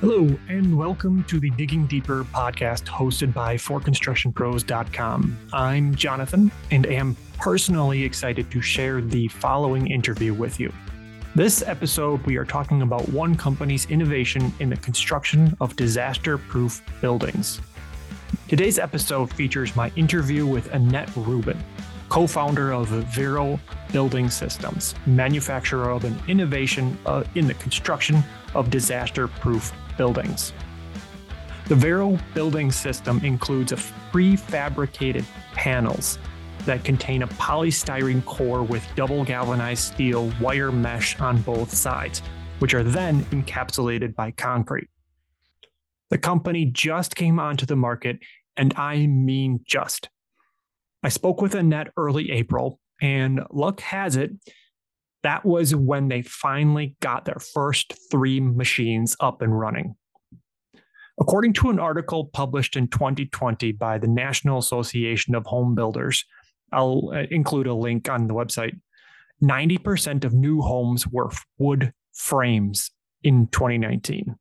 Hello, and welcome to the Digging Deeper podcast hosted by ForConstructionPros.com. I'm Jonathan and am personally excited to share the following interview with you. This episode, we are talking about one company's innovation in the construction of disaster proof buildings. Today's episode features my interview with Annette Rubin, co founder of Vero Building Systems, manufacturer of an innovation uh, in the construction of disaster proof buildings. The Vero building system includes a prefabricated panels that contain a polystyrene core with double galvanized steel wire mesh on both sides, which are then encapsulated by concrete. The company just came onto the market, and I mean just. I spoke with Annette early April, and luck has it, that was when they finally got their first three machines up and running. According to an article published in 2020 by the National Association of Home Builders, I'll uh, include a link on the website. 90% of new homes were wood frames in 2019.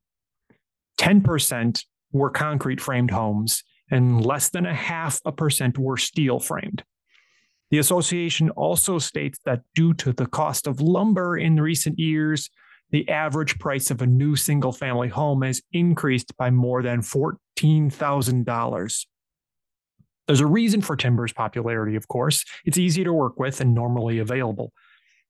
10% were concrete framed homes, and less than a half a percent were steel framed. The association also states that due to the cost of lumber in recent years, the average price of a new single family home has increased by more than $14,000. There's a reason for timber's popularity, of course. It's easy to work with and normally available.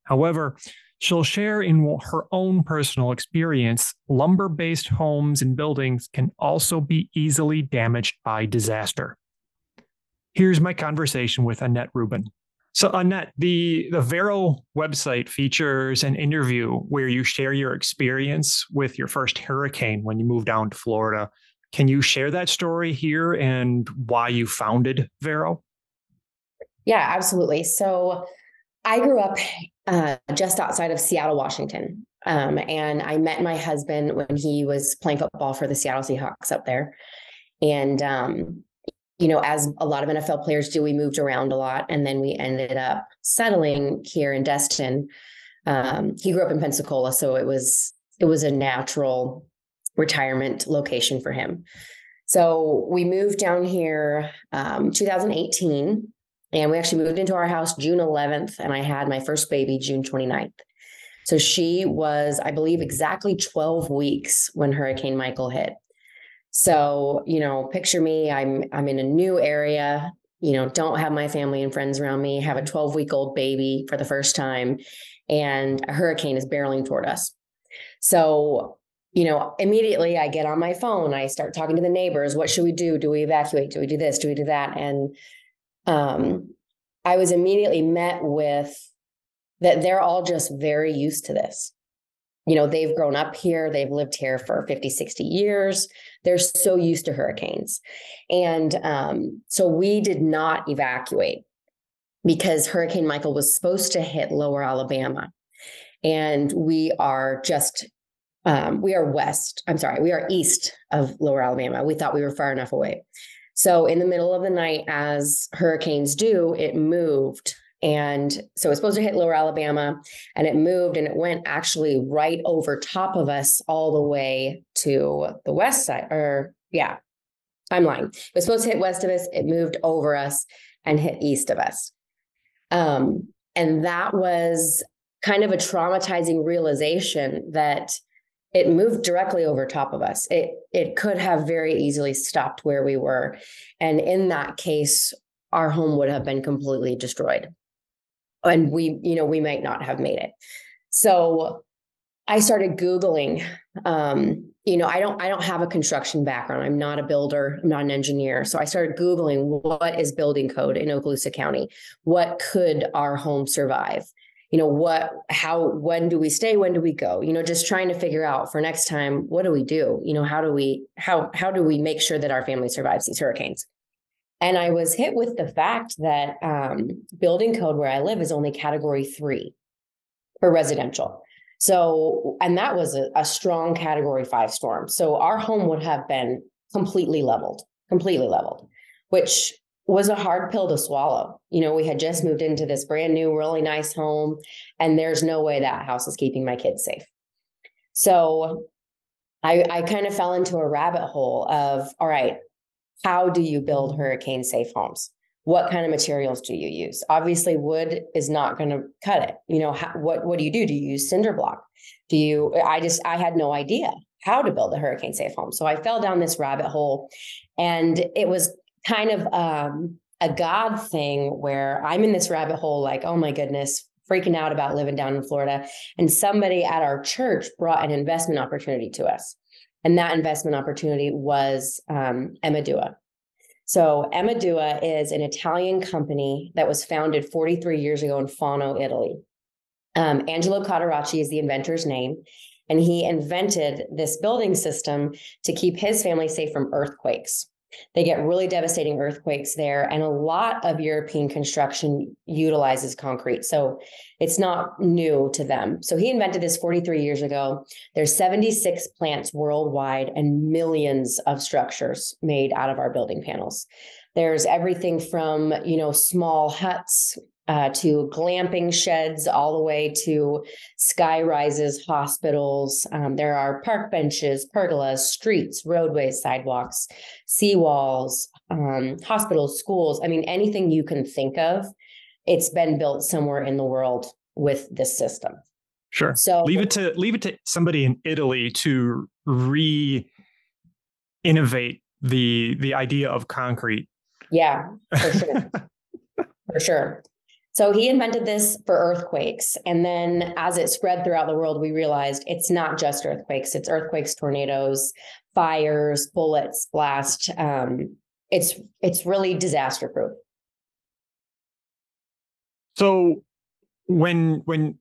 However, she'll share in her own personal experience lumber based homes and buildings can also be easily damaged by disaster. Here's my conversation with Annette Rubin. So Annette, the the Vero website features an interview where you share your experience with your first hurricane when you moved down to Florida. Can you share that story here and why you founded Vero? Yeah, absolutely. So I grew up uh, just outside of Seattle, Washington. Um, and I met my husband when he was playing football for the Seattle Seahawks up there. And um, you know, as a lot of NFL players do, we moved around a lot and then we ended up settling here in Destin. Um, he grew up in Pensacola, so it was it was a natural retirement location for him. So we moved down here um, 2018 and we actually moved into our house June 11th and I had my first baby June 29th. So she was, I believe, exactly 12 weeks when Hurricane Michael hit. So, you know, picture me, I'm I'm in a new area, you know, don't have my family and friends around me, have a 12 week old baby for the first time, and a hurricane is barreling toward us. So, you know, immediately I get on my phone, I start talking to the neighbors. What should we do? Do we evacuate? Do we do this? Do we do that? And um, I was immediately met with that they're all just very used to this you know they've grown up here they've lived here for 50 60 years they're so used to hurricanes. And um, so we did not evacuate because hurricane michael was supposed to hit lower alabama. And we are just um, we are west i'm sorry we are east of lower alabama. We thought we were far enough away. So in the middle of the night as hurricanes do it moved and so it's supposed to hit lower Alabama and it moved and it went actually right over top of us all the way to the west side. Or, yeah, I'm lying. It was supposed to hit west of us. It moved over us and hit east of us. Um, and that was kind of a traumatizing realization that it moved directly over top of us. It it could have very easily stopped where we were. And in that case, our home would have been completely destroyed and we you know we might not have made it. So i started googling um, you know i don't i don't have a construction background. I'm not a builder. I'm not an engineer. So i started googling what is building code in okaloosa county? What could our home survive? You know what how when do we stay? When do we go? You know just trying to figure out for next time what do we do? You know how do we how how do we make sure that our family survives these hurricanes and I was hit with the fact that um, building code where I live is only category three for residential. So, and that was a, a strong category five storm. So our home would have been completely leveled, completely leveled, which was a hard pill to swallow. You know, we had just moved into this brand new, really nice home, and there's no way that house is keeping my kids safe. So I, I kind of fell into a rabbit hole of all right, how do you build hurricane safe homes? What kind of materials do you use? Obviously, wood is not going to cut it. You know, how, what what do you do? Do you use cinder block? Do you? I just I had no idea how to build a hurricane safe home, so I fell down this rabbit hole, and it was kind of um, a God thing where I'm in this rabbit hole, like, oh my goodness, freaking out about living down in Florida. And somebody at our church brought an investment opportunity to us. And that investment opportunity was um, Emmedue. So Emmedue is an Italian company that was founded 43 years ago in Fano, Italy. Um, Angelo Candiracci is the inventor's name, and he invented this building system to keep his family safe from earthquakes. They get really devastating earthquakes there, and a lot of European construction utilizes concrete. So it's not new to them. So he invented this 43 years ago. There's 76 plants worldwide and millions of structures made out of our building panels. There's everything from, you know, small huts uh, to glamping sheds, all the way to sky rises, hospitals. Um, there are park benches, pergolas, streets, roadways, sidewalks, seawalls, um, hospitals, schools. I mean, anything you can think of, it's been built somewhere in the world with this system. Sure. So leave it to leave it to somebody in Italy to re innovate the the idea of concrete. Yeah, for sure. for sure. So he invented this for earthquakes. And then as it spread throughout the world, we realized it's not just earthquakes, it's earthquakes, tornadoes, fires, bullets, blast. Um, it's it's really disaster proof. So when when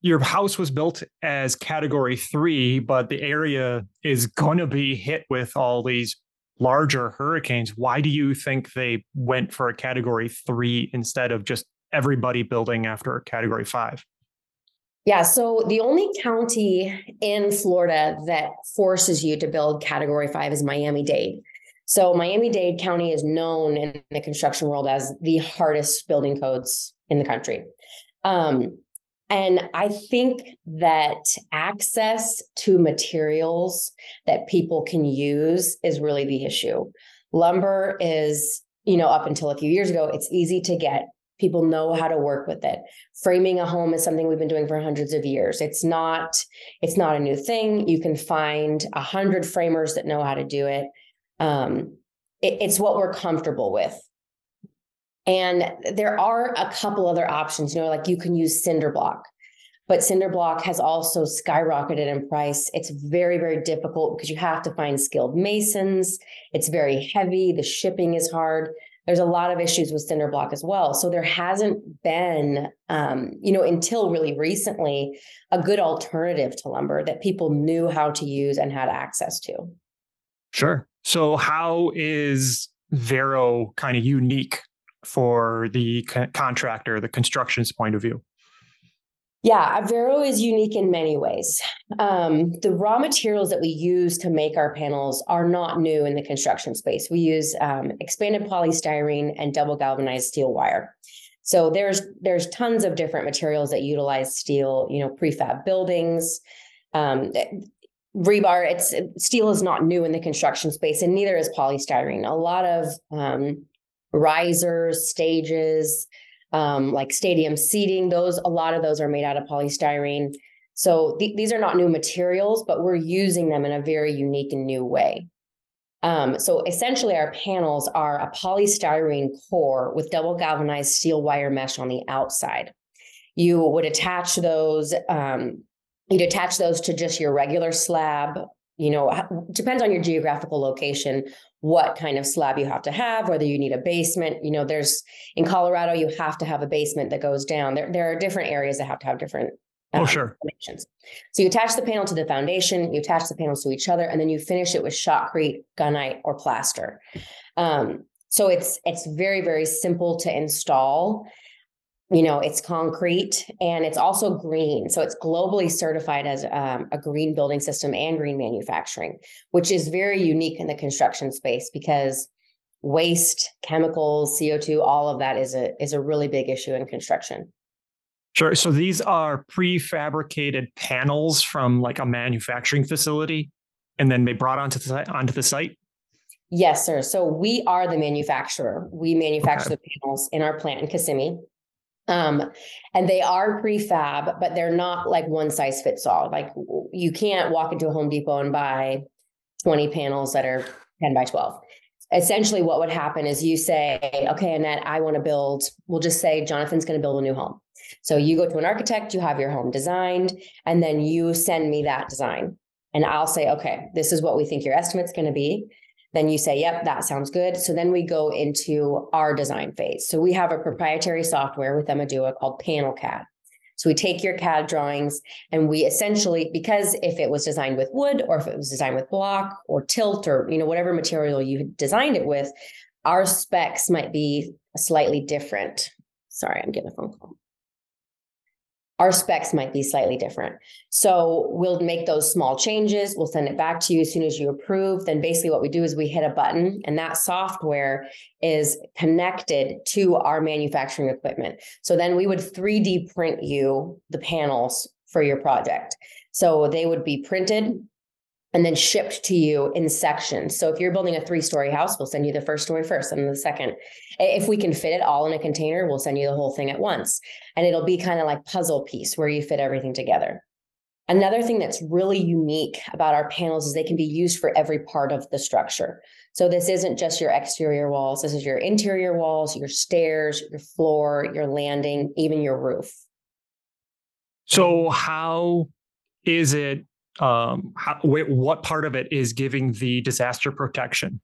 your house was built as category three, but the area is going to be hit with all these larger hurricanes. Why do you think they went for a category three instead of just everybody building after category five? Yeah, so the only county in Florida that forces you to build category five is Miami Dade. So Miami Dade County is known in the construction world as the hardest building codes in the country. Um, and I think that access to materials that people can use is really the issue. Lumber is, you know, up until a few years ago, it's easy to get people know how to work with it. Framing a home is something we've been doing for hundreds of years. It's not it's not a new thing. You can find a hundred framers that know how to do it. Um, it it's what we're comfortable with. And there are a couple other options you know like you can use cinder block. But cinder block has also skyrocketed in price. It's very very difficult because you have to find skilled masons. It's very heavy. The shipping is hard there's a lot of issues with cinder block as well. So there hasn't been, um, you know, until really recently, a good alternative to lumber that people knew how to use and had access to. Sure. So how is Vero kind of unique for the co- contractor, the construction's point of view? Yeah, Vero is unique in many ways. Um, the raw materials that we use to make our panels are not new in the construction space. We use um, expanded polystyrene and double galvanized steel wire. So there's there's tons of different materials that utilize steel. You know, prefab buildings, um, rebar. It's steel is not new in the construction space, and neither is polystyrene. A lot of um, risers, stages um, like stadium seating. Those a lot of those are made out of polystyrene. So th- these are not new materials, but we're using them in a very unique and new way. Um, so essentially, our panels are a polystyrene core with double galvanized steel wire mesh on the outside. You would attach those. Um, you'd attach those to just your regular slab. You know, depends on your geographical location what kind of slab you have to have, whether you need a basement. You know, there's in Colorado, you have to have a basement that goes down. There, there are different areas that have to have different. Um, oh, sure. So you attach the panel to the foundation, you attach the panels to each other, and then you finish it with shotcrete, gunite, or plaster. Um, so it's it's very very simple to install you know it's concrete and it's also green so it's globally certified as um, a green building system and green manufacturing which is very unique in the construction space because waste chemicals co2 all of that is a is a really big issue in construction sure so these are prefabricated panels from like a manufacturing facility and then they brought onto the onto the site. Yes, sir. So we are the manufacturer. We manufacture okay. the panels in our plant in Kissimmee. Um, and they are prefab, but they're not like one size fits all. Like you can't walk into a Home Depot and buy 20 panels that are 10 by 12. Essentially, what would happen is you say, okay, Annette, I want to build, we'll just say Jonathan's going to build a new home. So you go to an architect, you have your home designed, and then you send me that design. And I'll say, okay, this is what we think your estimate's going to be. Then you say, yep, that sounds good. So then we go into our design phase. So we have a proprietary software with Emmedue called Panel CAD. So we take your CAD drawings and we essentially, because if it was designed with wood or if it was designed with block or tilt or, you know, whatever material you designed it with, our specs might be slightly different. Sorry, I'm getting a phone call our specs might be slightly different. So we'll make those small changes. We'll send it back to you as soon as you approve. Then basically what we do is we hit a button and that software is connected to our manufacturing equipment. So then we would 3D print you the panels for your project. So they would be printed and then shipped to you in sections. So if you're building a three story house, we'll send you the first story first and the second. If we can fit it all in a container, we'll send you the whole thing at once. And it'll be kind of like puzzle piece where you fit everything together. Another thing that's really unique about our panels is they can be used for every part of the structure. So this isn't just your exterior walls, this is your interior walls, your stairs, your floor, your landing, even your roof. So how is it um, how, what part of it is giving the disaster protection?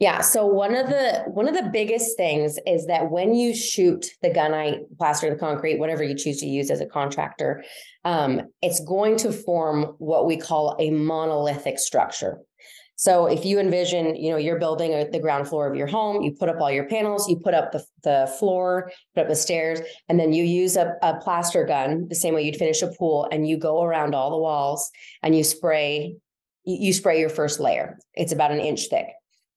Yeah. So one of the one of the biggest things is that when you shoot the gunite, plaster the concrete, whatever you choose to use as a contractor, um, it's going to form what we call a monolithic structure. So if you envision, you know, you're building a, the ground floor of your home, you put up all your panels, you put up the, the floor, put up the stairs, and then you use a, a plaster gun the same way you'd finish a pool, and you go around all the walls and you spray, you spray your first layer. It's about an inch thick.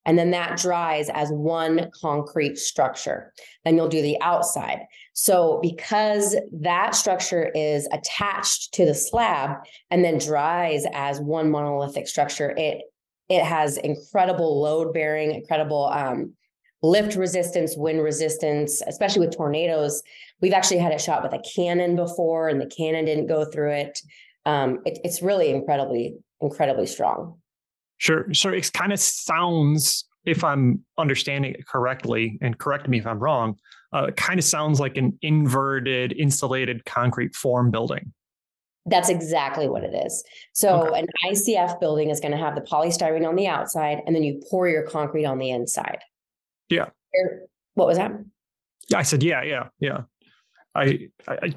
And then that dries as one concrete structure. Then you'll do the outside. So, because that structure is attached to the slab and then dries as one monolithic structure, it it has incredible load bearing, incredible um, lift resistance, wind resistance, especially with tornadoes. We've actually had it shot with a cannon before, and the cannon didn't go through it. Um, it it's really incredibly, incredibly strong. Sure. So it kind of sounds, if I'm understanding it correctly, and correct me if I'm wrong, uh, it kind of sounds like an inverted insulated concrete form building. That's exactly what it is. So okay. an ICF building is going to have the polystyrene on the outside, and then you pour your concrete on the inside. Yeah. What was that? Yeah, I said, yeah, yeah, yeah. I, I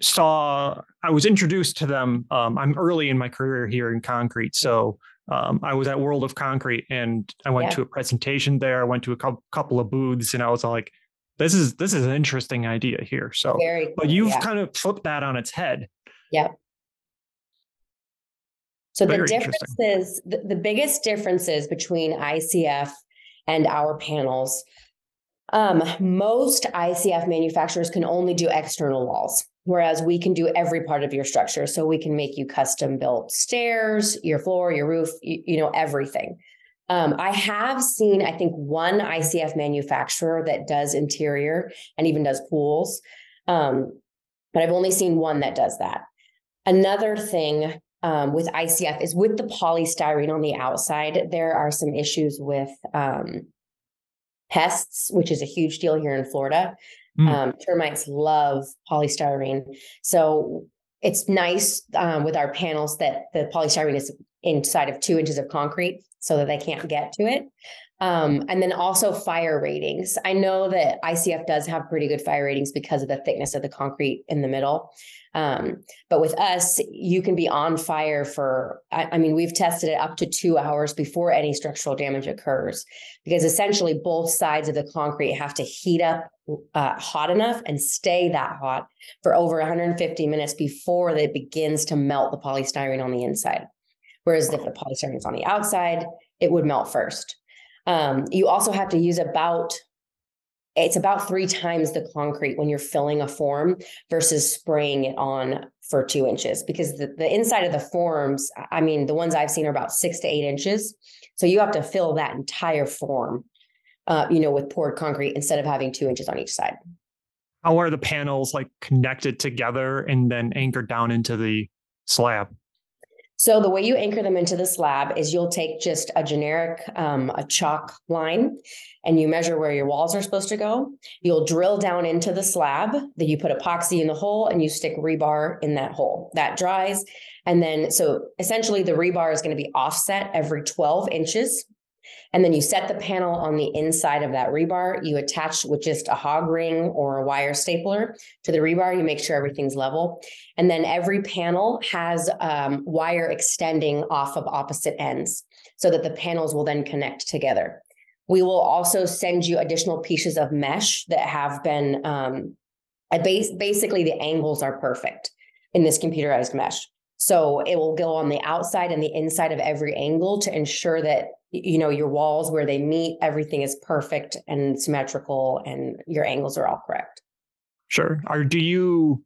saw. I was introduced to them. Um, I'm early in my career here in concrete, so um, I was at World of Concrete, and I went yeah. to a presentation there. I went to a co- couple of booths, and I was like, "This is this is an interesting idea here." So, Very but you've yeah. kind of flipped that on its head. Yep. So Very the differences, the, the biggest differences between ICF and our panels, um, most ICF manufacturers can only do external walls, whereas we can do every part of your structure. So we can make you custom built stairs, your floor, your roof, you, you know, everything. Um, I have seen, I think, one ICF manufacturer that does interior and even does pools, um, but I've only seen one that does that. Another thing um, with ICF is with the polystyrene on the outside, there are some issues with um, pests, which is a huge deal here in Florida. Mm. Um, termites love polystyrene. So it's nice um, with our panels that the polystyrene is inside of two inches of concrete so that they can't get to it. Um, and then also fire ratings. I know that ICF does have pretty good fire ratings because of the thickness of the concrete in the middle. Um, but with us, you can be on fire for, I, I, mean, we've tested it up to two hours before any structural damage occurs, because essentially both sides of the concrete have to heat up uh, hot enough and stay that hot for over 150 minutes before it begins to melt the polystyrene on the inside. Whereas if the polystyrene is on the outside, it would melt first. Um, you also have to use about it's about three times the concrete when you're filling a form versus spraying it on for two inches because the, the inside of the forms, I mean, the ones I've seen are about six to eight inches. So you have to fill that entire form, uh, you know, with poured concrete instead of having two inches on each side. How are the panels like connected together and then anchored down into the slab? So the way you anchor them into the slab is you'll take just a generic um, a chalk line and you measure where your walls are supposed to go. You'll drill down into the slab, then you put epoxy in the hole and you stick rebar in that hole. That dries. And then so essentially the rebar is going to be offset every 12 inches and then you set the panel on the inside of that rebar. You attach with just a hog ring or a wire stapler to the rebar. You make sure everything's level. And then every panel has um, wire extending off of opposite ends so that the panels will then connect together. We will also send you additional pieces of mesh that have been um, base, basically the angles are perfect in this computerized mesh. So it will go on the outside and the inside of every angle to ensure that you know your walls where they meet everything is perfect and symmetrical and your angles are all correct. Sure. Or do you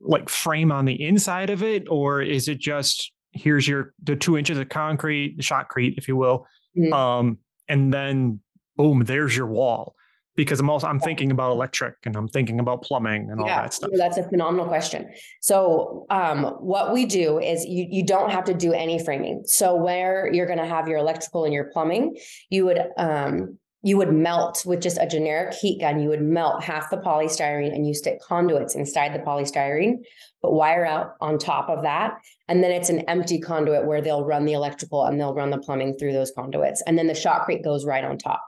like frame on the inside of it or is it just here's your the two inches of concrete the shotcrete if you will mm-hmm. um and then boom there's your wall because I'm also I'm thinking about electric and I'm thinking about plumbing and all yeah, that stuff. That's a phenomenal question. So um, what we do is you you don't have to do any framing. So where you're going to have your electrical and your plumbing, you would um, you would melt with just a generic heat gun. You would melt half the polystyrene and you stick conduits inside the polystyrene, but wire out on top of that. And then it's an empty conduit where they'll run the electrical and they'll run the plumbing through those conduits. And then the shotcrete goes right on top.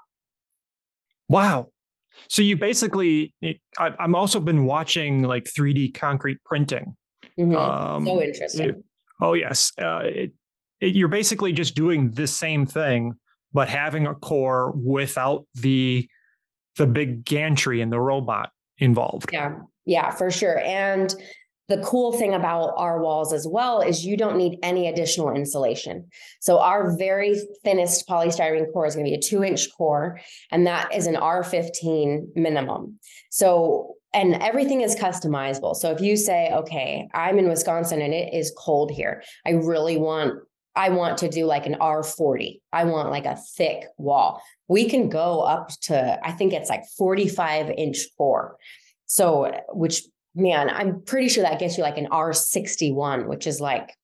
Wow. So you basically, I, I'm also been watching like 3D concrete printing. Mm-hmm. Um, so interesting. It, oh yes, uh, it, it, you're basically just doing the same thing, but having a core without the the big gantry and the robot involved. Yeah, yeah, for sure. And the cool thing about our walls as well is you don't need any additional insulation. So our very thinnest polystyrene core is going to be a two inch core, and that is an R15 minimum. So and everything is customizable. So if you say, okay, I'm in Wisconsin and it is cold here, I really want I want to do like an R40. I want like a thick wall. We can go up to, I think it's like 45 inch core. So, which man, I'm pretty sure that gets you like an R61, which is like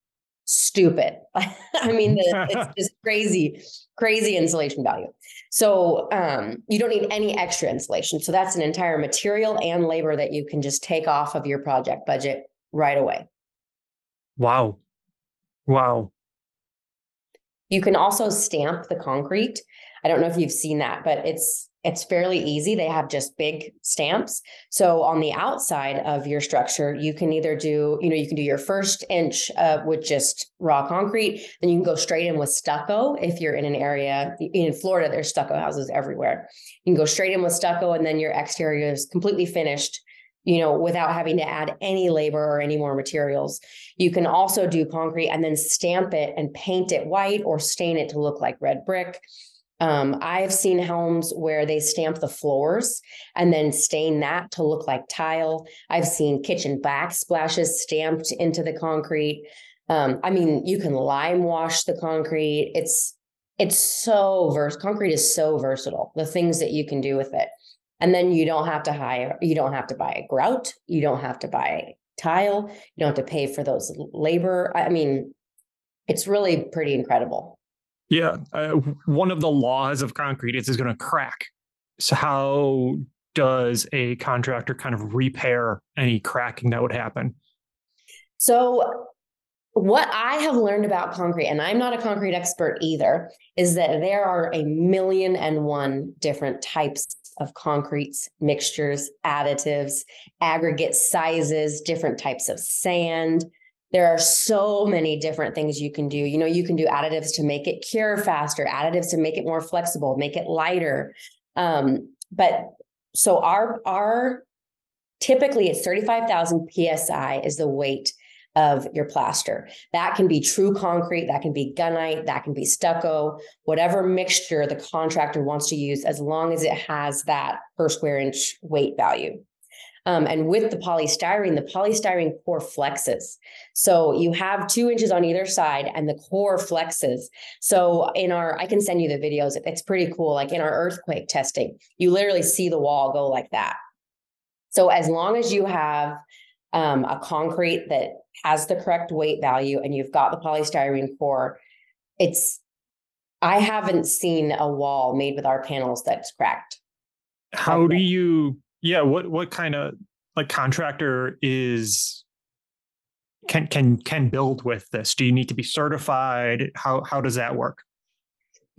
stupid. I mean, it's just crazy, crazy insulation value. So um, you don't need any extra insulation. So that's an entire material and labor that you can just take off of your project budget right away. Wow. Wow. You can also stamp the concrete. I don't know if you've seen that, but it's it's fairly easy. They have just big stamps. So on the outside of your structure, you can either do, you know, you can do your first inch uh, with just raw concrete. Then you can go straight in with stucco if you're in an area in Florida. There's stucco houses everywhere. You can go straight in with stucco, and then your exterior is completely finished. You know, without having to add any labor or any more materials. You can also do concrete and then stamp it and paint it white or stain it to look like red brick. Um, I've seen homes where they stamp the floors and then stain that to look like tile. I've seen kitchen backsplashes stamped into the concrete. Um, I mean, you can lime wash the concrete. It's it's so vers concrete is so versatile. The things that you can do with it. And then you don't have to hire, you don't have to buy a grout, you don't have to buy tile, you don't have to pay for those labor. I mean, it's really pretty incredible. Yeah, uh, one of the laws of concrete is it's going to crack. So how does a contractor kind of repair any cracking that would happen? So what I have learned about concrete, and I'm not a concrete expert either, is that there are a million and one different types of concretes, mixtures, additives, aggregate sizes, different types of sand, there are so many different things you can do. You know, you can do additives to make it cure faster, additives to make it more flexible, make it lighter. Um, but so our our typically it's 35,000 psi is the weight of your plaster. That can be true concrete, that can be gunite, that can be stucco, whatever mixture the contractor wants to use, as long as it has that per square inch weight value. Um, and with the polystyrene, the polystyrene core flexes. So you have two inches on either side and the core flexes. So in our, I can send you the videos. It's pretty cool. Like in our earthquake testing, you literally see the wall go like that. So as long as you have um, a concrete that has the correct weight value and you've got the polystyrene core, it's, I haven't seen a wall made with our panels that's cracked. How do you yeah what what kind of like contractor is can can can build with this do you need to be certified how how does that work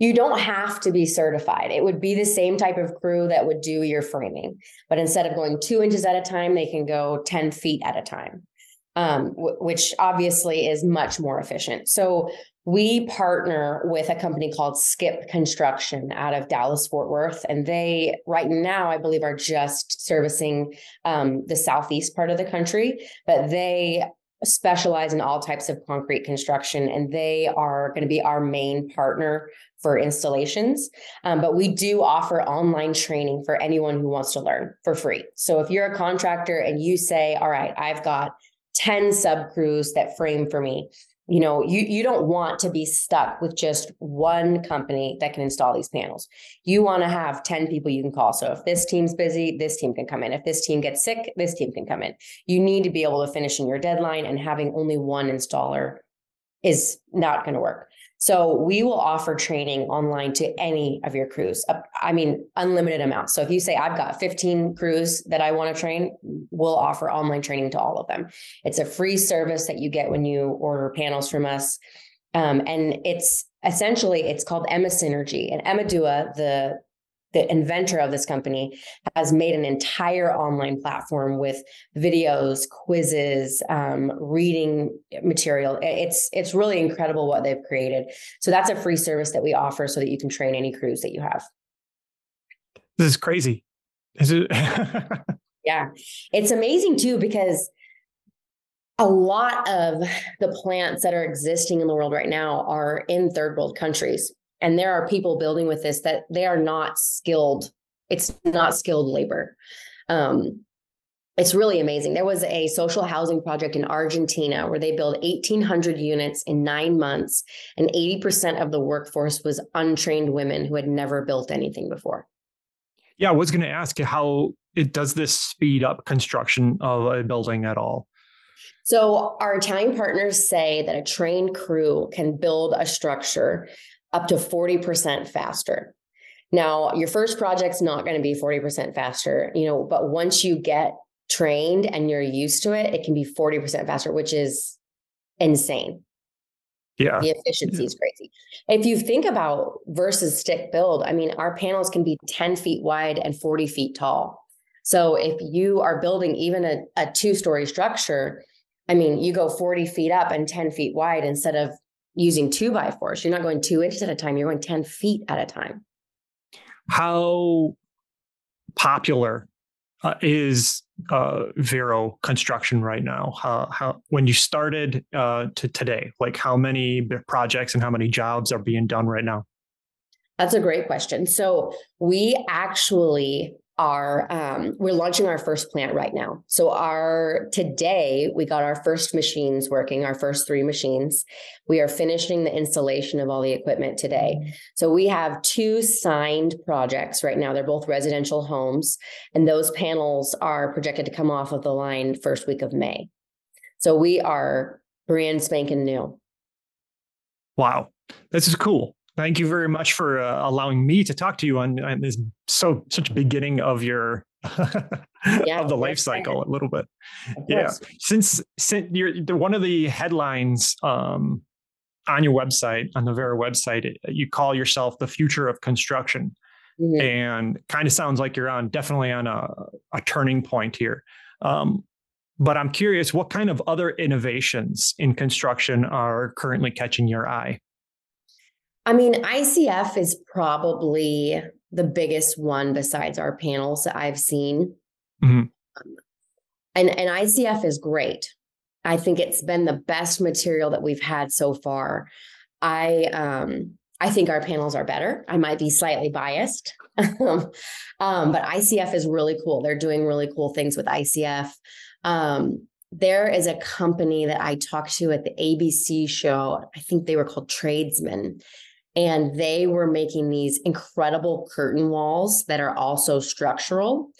you don't have to be certified. It would be the same type of crew that would do your framing, but instead of going two inches at a time, they can go 10 feet at a time, um, w- which obviously is much more efficient. So we partner with a company called Skip Construction out of Dallas Fort Worth, and they right now I believe are just servicing um, the southeast part of the country, but they specialize in all types of concrete construction, and they are going to be our main partner for installations. Um, but we do offer online training for anyone who wants to learn for free. So if you're a contractor and you say, "All right, I've got." 10 sub crews that frame for me you know you you don't want to be stuck with just one company that can install these panels. You want to have 10 people you can call. So if this team's busy this team can come in. If this team gets sick this team can come in. You need to be able to finish in your deadline and having only one installer is not going to work so we will offer training online to any of your crews. I mean, unlimited amounts. So if you say I've got 15 crews that I want to train, we'll offer online training to all of them. It's a free service that you get when you order panels from us. Um, and it's essentially it's called Emma Synergy. And Emmedue, the the inventor of this company has made an entire online platform with videos quizzes um, reading material. It's it's really incredible what they've created. So that's a free service that we offer so that you can train any crews that you have. This is crazy. Is it? Yeah. It's amazing too because a lot of the plants that are existing in the world right now are in third world countries and there are people building with this that they are not skilled it's not skilled labor. Um, it's really amazing. There was a social housing project in argentina where they built 1800 units in nine months and 80% of the workforce was untrained women who had never built anything before. Yeah i was going to ask you how it does this speed up construction of a building at all? So, our Italian partners say that a trained crew can build a structure up to 40% faster. Now, your first project's not going to be 40% faster, you know, but once you get trained and you're used to it, it can be 40% faster, which is insane. Yeah. The efficiency is crazy. If you think about versus stick build, I mean, our panels can be 10 feet wide and 40 feet tall. So if you are building even a, a two story structure, I mean, you go 40 feet up and 10 feet wide instead of using two by fours. You're not going two inches at a time, you're going 10 feet at a time. How popular uh, is uh, Vero construction right now? How, how when you started uh, to today, like how many projects and how many jobs are being done right now? That's a great question. So we actually are um, we're launching our first plant right now. So our today we got our first machines working our first three machines. We are finishing the installation of all the equipment today. So we have two signed projects right now. They're both residential homes and those panels are projected to come off of the line first week of may. So we are brand spanking new. Wow. This is cool thank you very much for uh, allowing me to talk to you on, on this so such beginning of your yeah, of the life cycle a little bit. Yeah, since since you're one of the headlines um, on your website on the Vero website, you call yourself the future of construction, mm-hmm. and kind of sounds like you're on definitely on a, a turning point here. Um, but I'm curious, what kind of other innovations in construction are currently catching your eye? I mean, ICF is probably the biggest one besides our panels that I've seen. Mm-hmm. and and ICF is great. I think it's been the best material that we've had so far. I um, I think our panels are better. I might be slightly biased, um, but ICF is really cool. They're doing really cool things with ICF. Um, there is a company that I talked to at the ABC show. I think they were called Tradesmen. And they were making these incredible curtain walls that are also structural.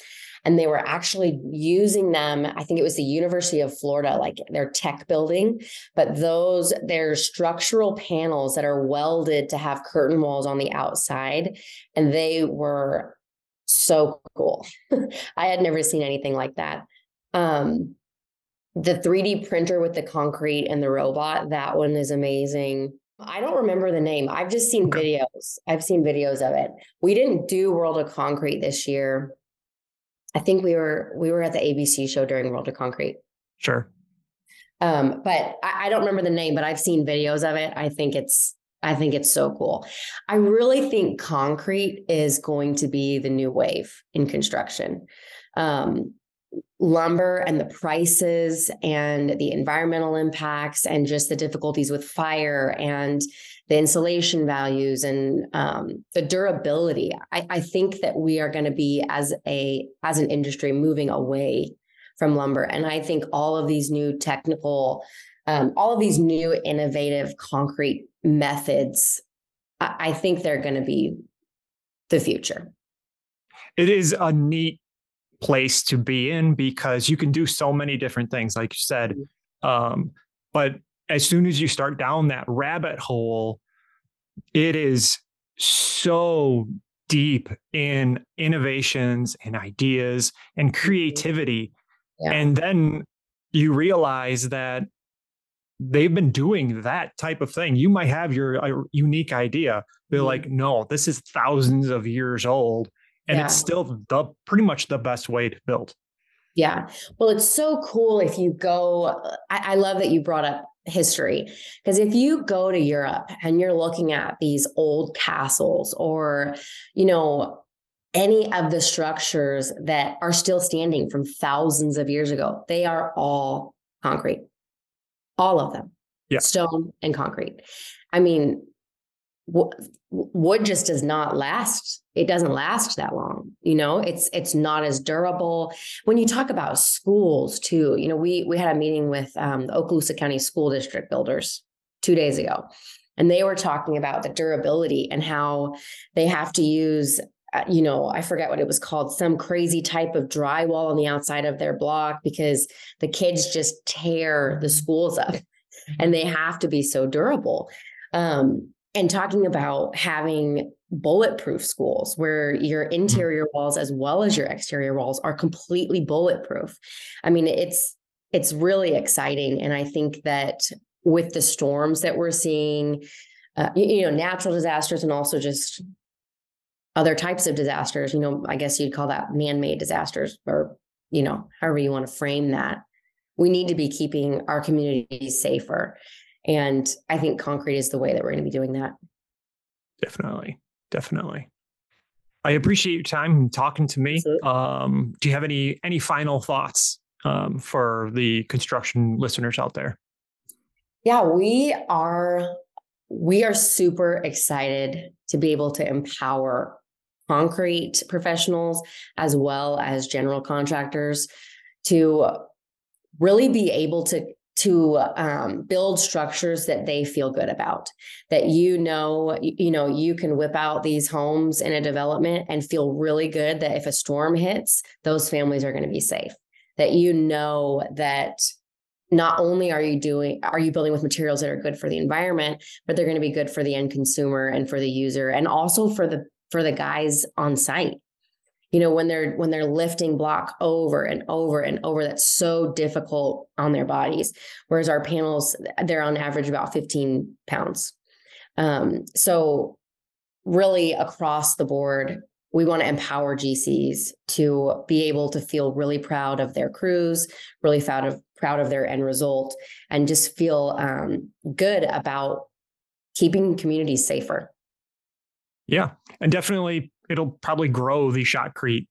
And they were actually using them i think it was the university of florida like their tech building but those they're structural panels that are welded to have curtain walls on the outside. And they were so cool. I had never seen anything like that. Um the 3d printer with the concrete and the robot that one is amazing I don't remember the name. I've just seen okay. videos. I've seen videos of it. We didn't do World of Concrete this year. I think we were we were at the ABC show during World of Concrete. Sure. Um, but I, I don't remember the name, but I've seen videos of it. I think it's I think it's so cool. I really think concrete is going to be the new wave in construction. Um, lumber and the prices and the environmental impacts and just the difficulties with fire and the insulation values and um, the durability. I, I think that we are going to be as a as an industry moving away from lumber, and I think all of these new technical, um, all of these new innovative concrete methods, I, I think they're going to be the future. It is a neat place to be in because you can do so many different things, like you said. Mm-hmm. Um, but as soon as you start down that rabbit hole, it is so deep in innovations and ideas and mm-hmm. creativity. Yeah. And then you realize that they've been doing that type of thing. You might have your uh, unique idea, but mm-hmm. like, no, this is thousands of years old and yeah. it's still the pretty much the best way to build. Yeah. Well, it's so cool if you go. I, I love that you brought up history because if you go to Europe and you're looking at these old castles or, you know, any of the structures that are still standing from thousands of years ago, they are all concrete, all of them, yeah. stone and concrete. I mean, wood just does not last. It doesn't last that long you know? It's it's not as durable. When you talk about schools too you know we we had a meeting with um, the okaloosa county school district builders two days ago and they were talking about the durability and how they have to use uh, you know i forget what it was called some crazy type of drywall on the outside of their block because the kids just tear the schools up and they have to be so durable. Um, and talking about having bulletproof schools where your mm-hmm. interior walls as well as your exterior walls are completely bulletproof. I mean, it's it's really exciting and I think that with the storms that we're seeing, uh, you, you know, natural disasters and also just other types of disasters, you know, I guess you'd call that man-made disasters or, you know, however you want to frame that. We need to be keeping our communities safer. And I think concrete is the way that we're going to be doing that. Definitely. Definitely. I appreciate your time talking to me. Um, do you have any any final thoughts um, for the construction listeners out there? Yeah, we are we are super excited to be able to empower concrete professionals as well as general contractors to really be able to to um, build structures that they feel good about that you know you know you can whip out these homes in a development and feel really good that if a storm hits those families are going to be safe. That you know that not only are you doing are you building with materials that are good for the environment but they're going to be good for the end consumer and for the user and also for the for the guys on site you know when they're when they're lifting block over and over and over that's so difficult on their bodies. Whereas our panels they're on average about 15 pounds. Um, so really across the board we want to empower gcs to be able to feel really proud of their crews really proud of proud of their end result and just feel um, good about keeping communities safer. Yeah and definitely it'll probably grow the shotcrete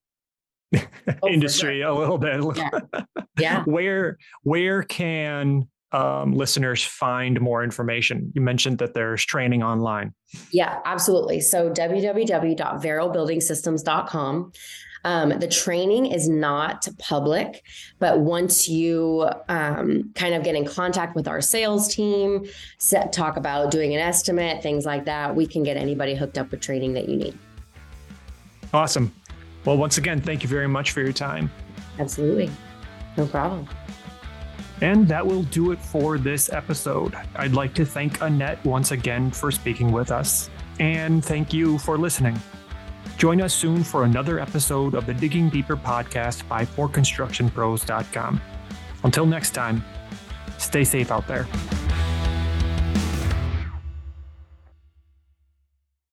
oh, industry sure. a little bit. Yeah. yeah. where where can um, listeners find more information? You mentioned that there's training online. Yeah, absolutely. So www.verobuildingsystems.com. Um, the training is not public, but once you um, kind of get in contact with our sales team, set, talk about doing an estimate, things like that, we can get anybody hooked up with training that you need. Awesome. Well, once again, thank you very much for your time. Absolutely. No problem. And that will do it for this episode. I'd like to thank Annette once again for speaking with us, and thank you for listening. Join us soon for another episode of the Digging Deeper podcast by ForConstructionPros.com. Until next time, stay safe out there.